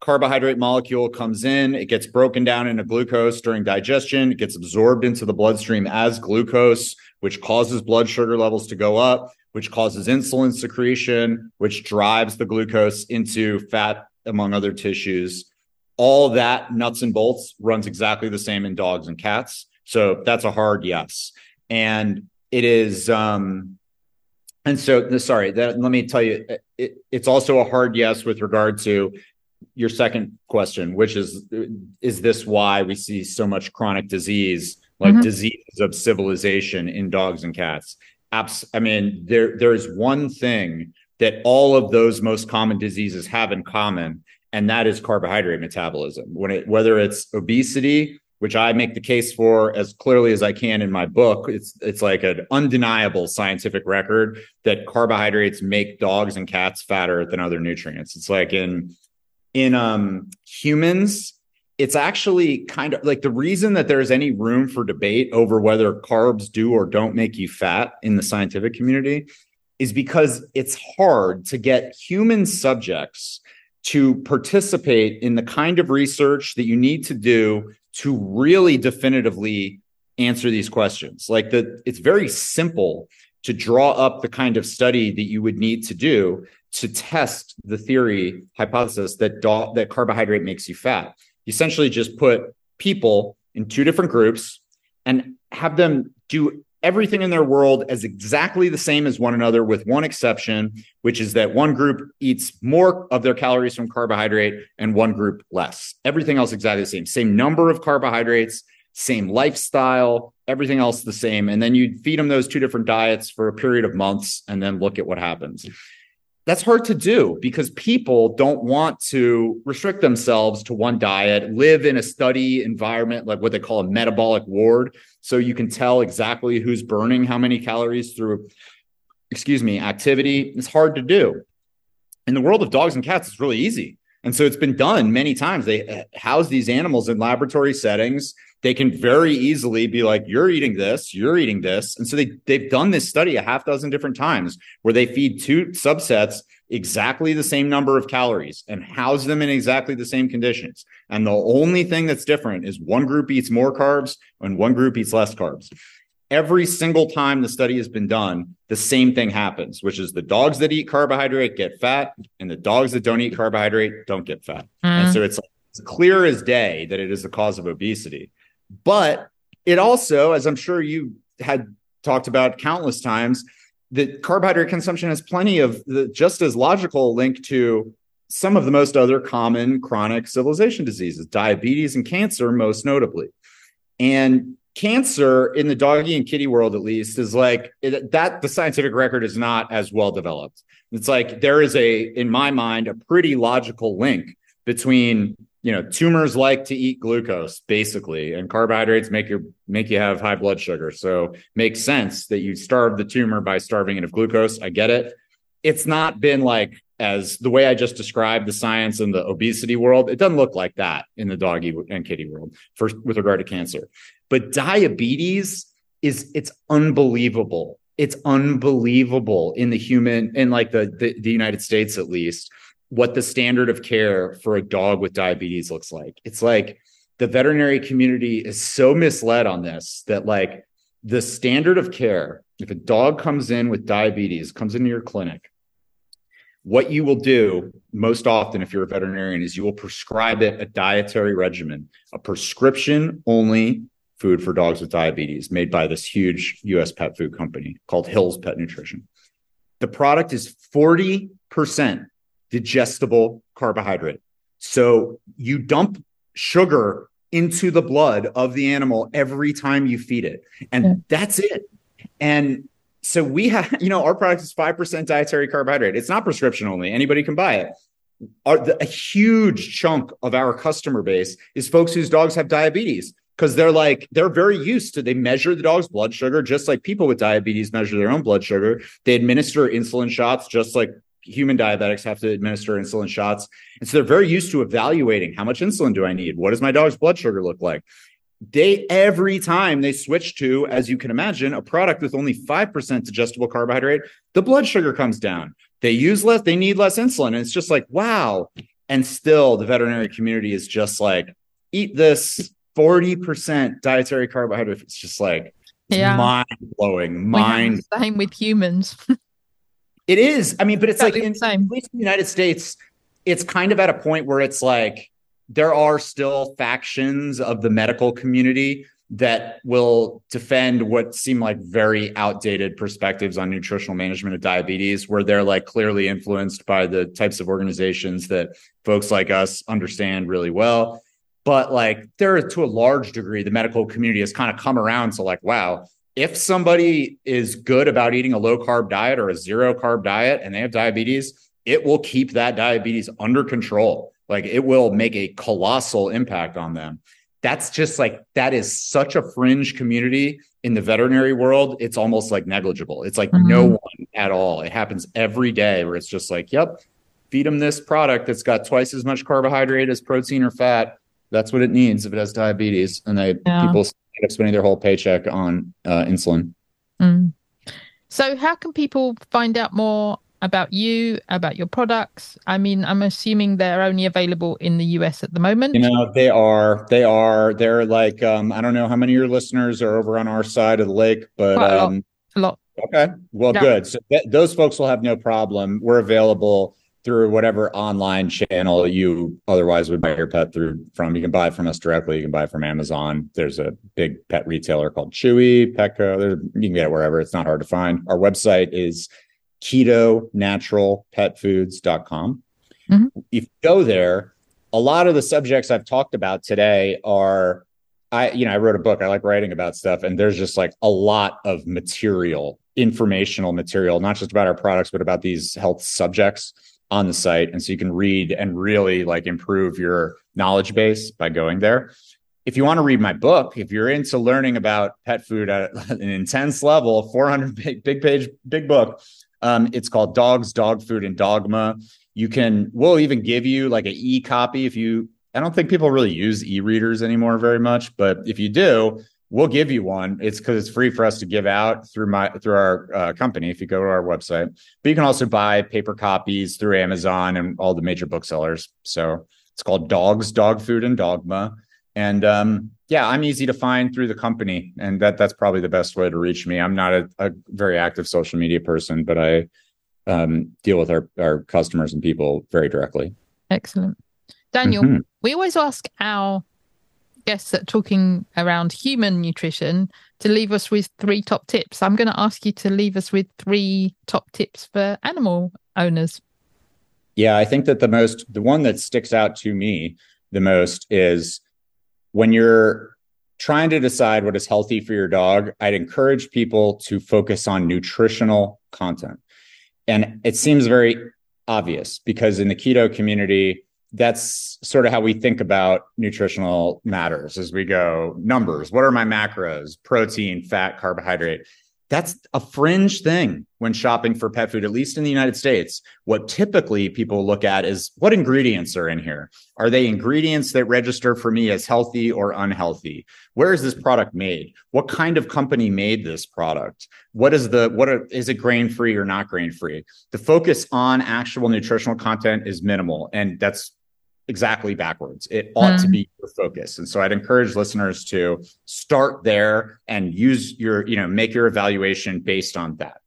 carbohydrate molecule comes in, it gets broken down into glucose during digestion, it gets absorbed into the bloodstream as glucose, which causes blood sugar levels to go up, which causes insulin secretion, which drives the glucose into fat among other tissues. All that nuts and bolts runs exactly the same in dogs and cats. So that's a hard yes. And it is um and so, sorry, that, let me tell you, it, it's also a hard yes with regard to your second question, which is, is this why we see so much chronic disease, like mm-hmm. diseases of civilization in dogs and cats? Abs- I mean, there there is one thing that all of those most common diseases have in common, and that is carbohydrate metabolism. When it whether it's obesity which I make the case for as clearly as I can in my book. It's it's like an undeniable scientific record that carbohydrates make dogs and cats fatter than other nutrients. It's like in in um humans it's actually kind of like the reason that there's any room for debate over whether carbs do or don't make you fat in the scientific community is because it's hard to get human subjects to participate in the kind of research that you need to do to really definitively answer these questions. Like the it's very simple to draw up the kind of study that you would need to do to test the theory hypothesis that do- that carbohydrate makes you fat. You essentially just put people in two different groups and have them do everything in their world as exactly the same as one another, with one exception, which is that one group eats more of their calories from carbohydrate and one group less. Everything else exactly the same. Same number of carbohydrates, same lifestyle, everything else the same. And then you feed them those two different diets for a period of months and then look at what happens. That's hard to do because people don't want to restrict themselves to one diet, live in a study environment, like what they call a metabolic ward. So you can tell exactly who's burning how many calories through, excuse me, activity. It's hard to do. In the world of dogs and cats, it's really easy. And so it's been done many times. They uh, house these animals in laboratory settings they can very easily be like, you're eating this, you're eating this. And so they, they've done this study a half dozen different times where they feed two subsets exactly the same number of calories and house them in exactly the same conditions. And the only thing that's different is one group eats more carbs and one group eats less carbs. Every single time the study has been done, the same thing happens, which is the dogs that eat carbohydrate get fat and the dogs that don't eat carbohydrate don't get fat. Mm. And so it's, it's clear as day that it is the cause of obesity. But it also, as I'm sure you had talked about countless times, that carbohydrate consumption has plenty of the just as logical link to some of the most other common chronic civilization diseases, diabetes and cancer, most notably. And cancer in the doggy and kitty world, at least, is like it, that the scientific record is not as well developed. It's like there is a, in my mind, a pretty logical link between you know tumors like to eat glucose basically and carbohydrates make you make you have high blood sugar. So makes sense that you starve the tumor by starving it of glucose. I get it. It's not been like as the way i just described the science in the obesity world it doesn't look like that in the doggy and kitty world for with regard to cancer. But diabetes is it's unbelievable. It's unbelievable in the human in like the, the, the united states at least what the standard of care for a dog with diabetes looks like. It's like the veterinary community is so misled on this that like the standard of care, if a dog comes in with diabetes, comes into your clinic, what you will do most often if you're a veterinarian is you will prescribe it a dietary regimen, a prescription only food for dogs with diabetes made by this huge US pet food company called Hill's Pet Nutrition. The product is 40% digestible carbohydrate. So you dump sugar into the blood of the animal every time you feed it. And yeah. that's it. And so we have, you know, our product is 5% dietary carbohydrate. It's not prescription only. Anybody can buy it. Our, the, a huge chunk of our customer base is folks whose dogs have diabetes because they're like they're very used to they measure the dog's blood sugar just like people with diabetes measure their own blood sugar they administer insulin shots just like human diabetics have to administer insulin shots. And so they're very used to evaluating how much insulin do I need? What does my dog's blood sugar look like? They every time they switch to, as you can imagine, a product with only 5% digestible carbohydrate, the blood sugar comes down. They use less, they need less insulin. And it's just like, wow. And still the veterinary community is just like, eat this 40% dietary carbohydrate. It's just like yeah. mind blowing, mind. Same with humans. It is. I mean, but it's like in, at least in the United States, it's kind of at a point where it's like there are still factions of the medical community that will defend what seem like very outdated perspectives on nutritional management of diabetes, where they're like clearly influenced by the types of organizations that folks like us understand really well. But like there, to a large degree, the medical community has kind of come around to like, wow, if somebody is good about eating a low carb diet or a zero carb diet and they have diabetes, it will keep that diabetes under control. Like it will make a colossal impact on them. That's just like, that is such a fringe community in the veterinary world. It's almost like negligible. It's like mm-hmm. no one at all. It happens every day where it's just like, yep, feed them this product that's got twice as much carbohydrate as protein or fat. That's what it needs if it has diabetes. And they, yeah. people end up spending their whole paycheck on uh, insulin. Mm. So, how can people find out more about you, about your products? I mean, I'm assuming they're only available in the US at the moment. You know, they are. They are. They're like, um, I don't know how many of your listeners are over on our side of the lake, but a, um, lot. a lot. Okay. Well, good. So th- those folks will have no problem. We're available through whatever online channel you otherwise would buy your pet through from. You can buy it from us directly. You can buy it from Amazon. There's a big pet retailer called Chewy, Petco. There, you can get it wherever. It's not hard to find. Our website is keto natural petfoods.com. Mm-hmm. If you go there, a lot of the subjects I've talked about today are I, you know, I wrote a book. I like writing about stuff, and there's just like a lot of material, informational material, not just about our products, but about these health subjects on the site. And so you can read and really like improve your knowledge base by going there. If you want to read my book, if you're into learning about pet food at an intense level, 400 big, big page, big book, um, it's called Dogs, Dog Food, and Dogma. You can, we'll even give you like an e copy if you I don't think people really use e-readers anymore very much, but if you do, we'll give you one. It's because it's free for us to give out through my through our uh, company. If you go to our website, but you can also buy paper copies through Amazon and all the major booksellers. So it's called Dogs, Dog Food, and Dogma. And um, yeah, I'm easy to find through the company, and that that's probably the best way to reach me. I'm not a, a very active social media person, but I um, deal with our our customers and people very directly. Excellent. Daniel, mm-hmm. we always ask our guests that talking around human nutrition to leave us with three top tips. I'm going to ask you to leave us with three top tips for animal owners. Yeah, I think that the most, the one that sticks out to me the most is when you're trying to decide what is healthy for your dog, I'd encourage people to focus on nutritional content. And it seems very obvious because in the keto community, that's sort of how we think about nutritional matters as we go. Numbers what are my macros? Protein fat carbohydrate. That's a fringe thing when shopping for pet food at least in the united states. What typically people look at is what ingredients are in here. Are they ingredients that register for me as healthy or unhealthy? Where is this product made? What kind of company made this product? What is the what are, is it grain free or not grain free the focus on actual nutritional content is minimal and that's exactly backwards. It ought mm. to be your focus. And so I'd encourage listeners to start there and use your, you know, make your evaluation based on that.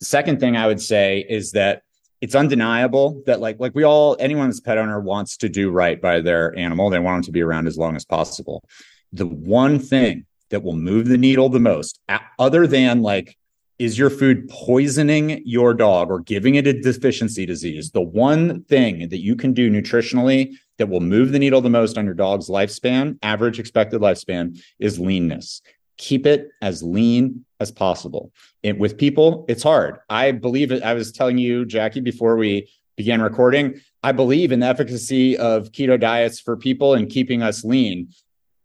The second thing I would say is that it's undeniable that like like we all anyone that's pet owner wants to do right by their animal. They want them to be around as long as possible. The one thing that will move the needle the most, other than like is your food poisoning your dog or giving it a deficiency disease? The one thing that you can do nutritionally that will move the needle the most on your dog's lifespan, average expected lifespan, is leanness. Keep it as lean as possible. It, with people, it's hard. I believe it. I was telling you, Jackie, before we began recording, I believe in the efficacy of keto diets for people and keeping us lean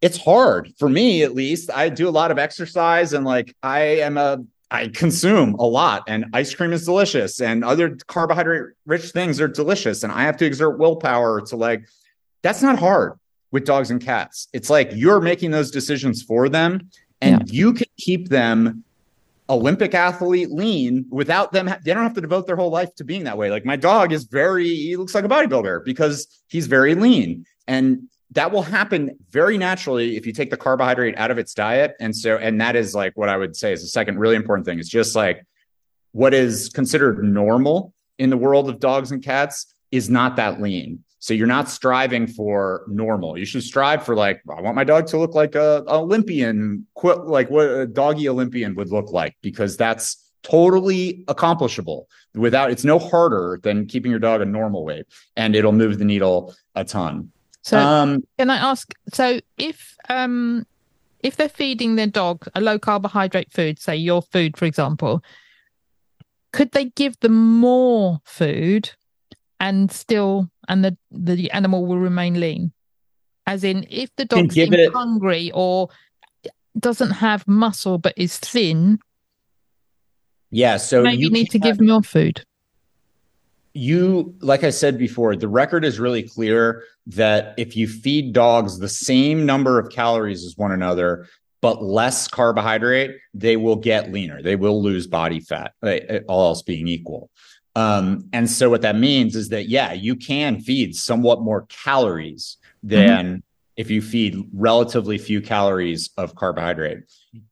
it's hard for me at least i do a lot of exercise and like i am a I consume a lot, and ice cream is delicious, and other carbohydrate rich things are delicious. And I have to exert willpower to like, that's not hard with dogs and cats. It's like you're making those decisions for them, and yeah. you can keep them Olympic athlete lean without them. They don't have to devote their whole life to being that way. Like my dog is very, he looks like a bodybuilder because he's very lean. And that will happen very naturally if you take the carbohydrate out of its diet. And so, and that is like what I would say is the second really important thing is just like what is considered normal in the world of dogs and cats is not that lean. So you're not striving for normal. You should strive for like, I want my dog to look like a, a Olympian, like what a doggy Olympian would look like, because that's totally accomplishable without, it's no harder than keeping your dog a normal weight and it'll move the needle a ton. So um, can I ask? So if um if they're feeding their dog a low carbohydrate food, say your food, for example, could they give them more food and still and the the animal will remain lean? As in, if the dog's it... hungry or doesn't have muscle but is thin, yeah, so maybe you need to give more food you like i said before the record is really clear that if you feed dogs the same number of calories as one another but less carbohydrate they will get leaner. They will lose body fat eh, all else being equal. Um, and so what that means is that yeah you can feed somewhat more calories than mm-hmm. if you feed relatively few calories of carbohydrate.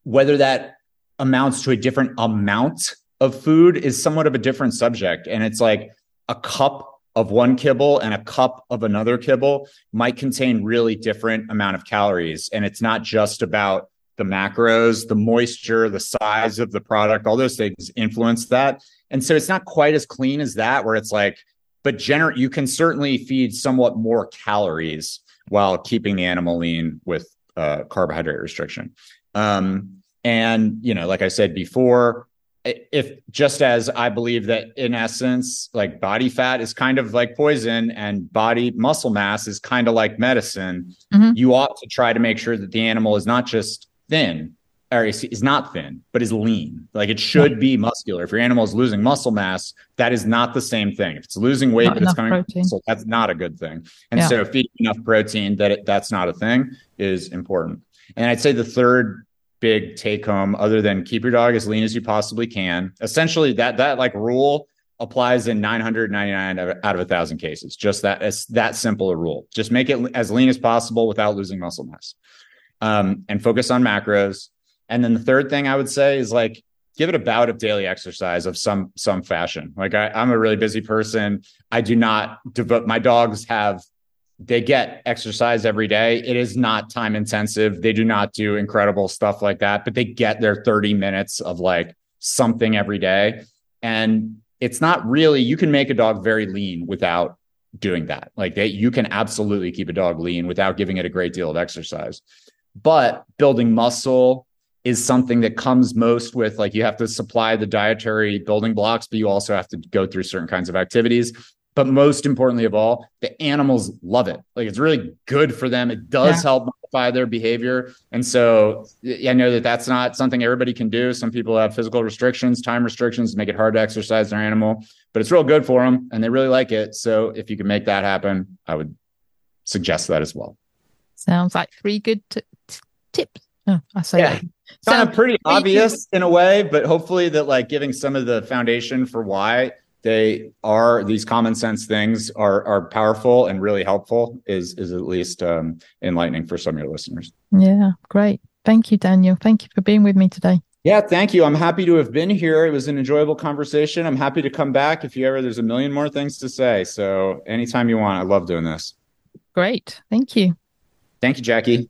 Whether that amounts to a different amount of food is somewhat of a different subject. And it's like a cup of one kibble and a cup of another kibble might contain really different amount of calories and it's not just about the macros the moisture the size of the product all those things influence that and so it's not quite as clean as that where it's like but gener- you can certainly feed somewhat more calories while keeping the animal lean with uh, carbohydrate restriction. Um, and you know, like I said before, if just as I believe that in essence, like body fat is kind of like poison and body muscle mass is kind of like medicine, mm-hmm. you ought to try to make sure that the animal is not just thin or is, is not thin, but is lean. Like it should be muscular. If your animal is losing muscle mass, that is not the same thing. If it's losing weight, not but it's coming protein. muscle, that's not a good thing. And yeah. so feeding enough protein that it, that's not a thing is important. And I'd say the third big take home other than keep your dog as lean as you possibly can. Essentially, that that like rule applies in 999 out of a thousand cases. Just that it's that simple a rule. Just make it as lean as possible without losing muscle mass, um, and focus on macros. And then the third thing I would say is like give it a bout of daily exercise of some some fashion. Like I, I'm a really busy person. I do not devote. My dogs have they get exercise every day. It is not time intensive. They do not do incredible stuff like that, but they get their 30 minutes of like something every day. And it's not really, you can make a dog very lean without doing that. Like they, you can absolutely keep a dog lean without giving it a great deal of exercise. But building muscle is something that comes most with like you have to supply the dietary building blocks, but you also have to go through certain kinds of activities but most importantly of all, the animals love it. Like it's really good for them. It does yeah. help modify their behavior. And so I know that that's not something everybody can do. Some people have physical restrictions, time restrictions, make it hard to exercise their animal, but it's real good for them and they really like it. So if you can make that happen, I would suggest that as well. Sounds like three good t- t- tips. Oh, I say yeah. Kind of pretty obvious in a way, but hopefully that like giving some of the foundation for why they are these common sense things are are powerful and really helpful is is at least um, enlightening for some of your listeners. Yeah great. Thank you daniel. Thank you for being with me today. Yeah thank you. I'm happy to have been here. It was an enjoyable conversation. I'm happy to come back if you ever there's a million more things to say. So anytime you want i love doing this. Great. Thank you. Thank you jackie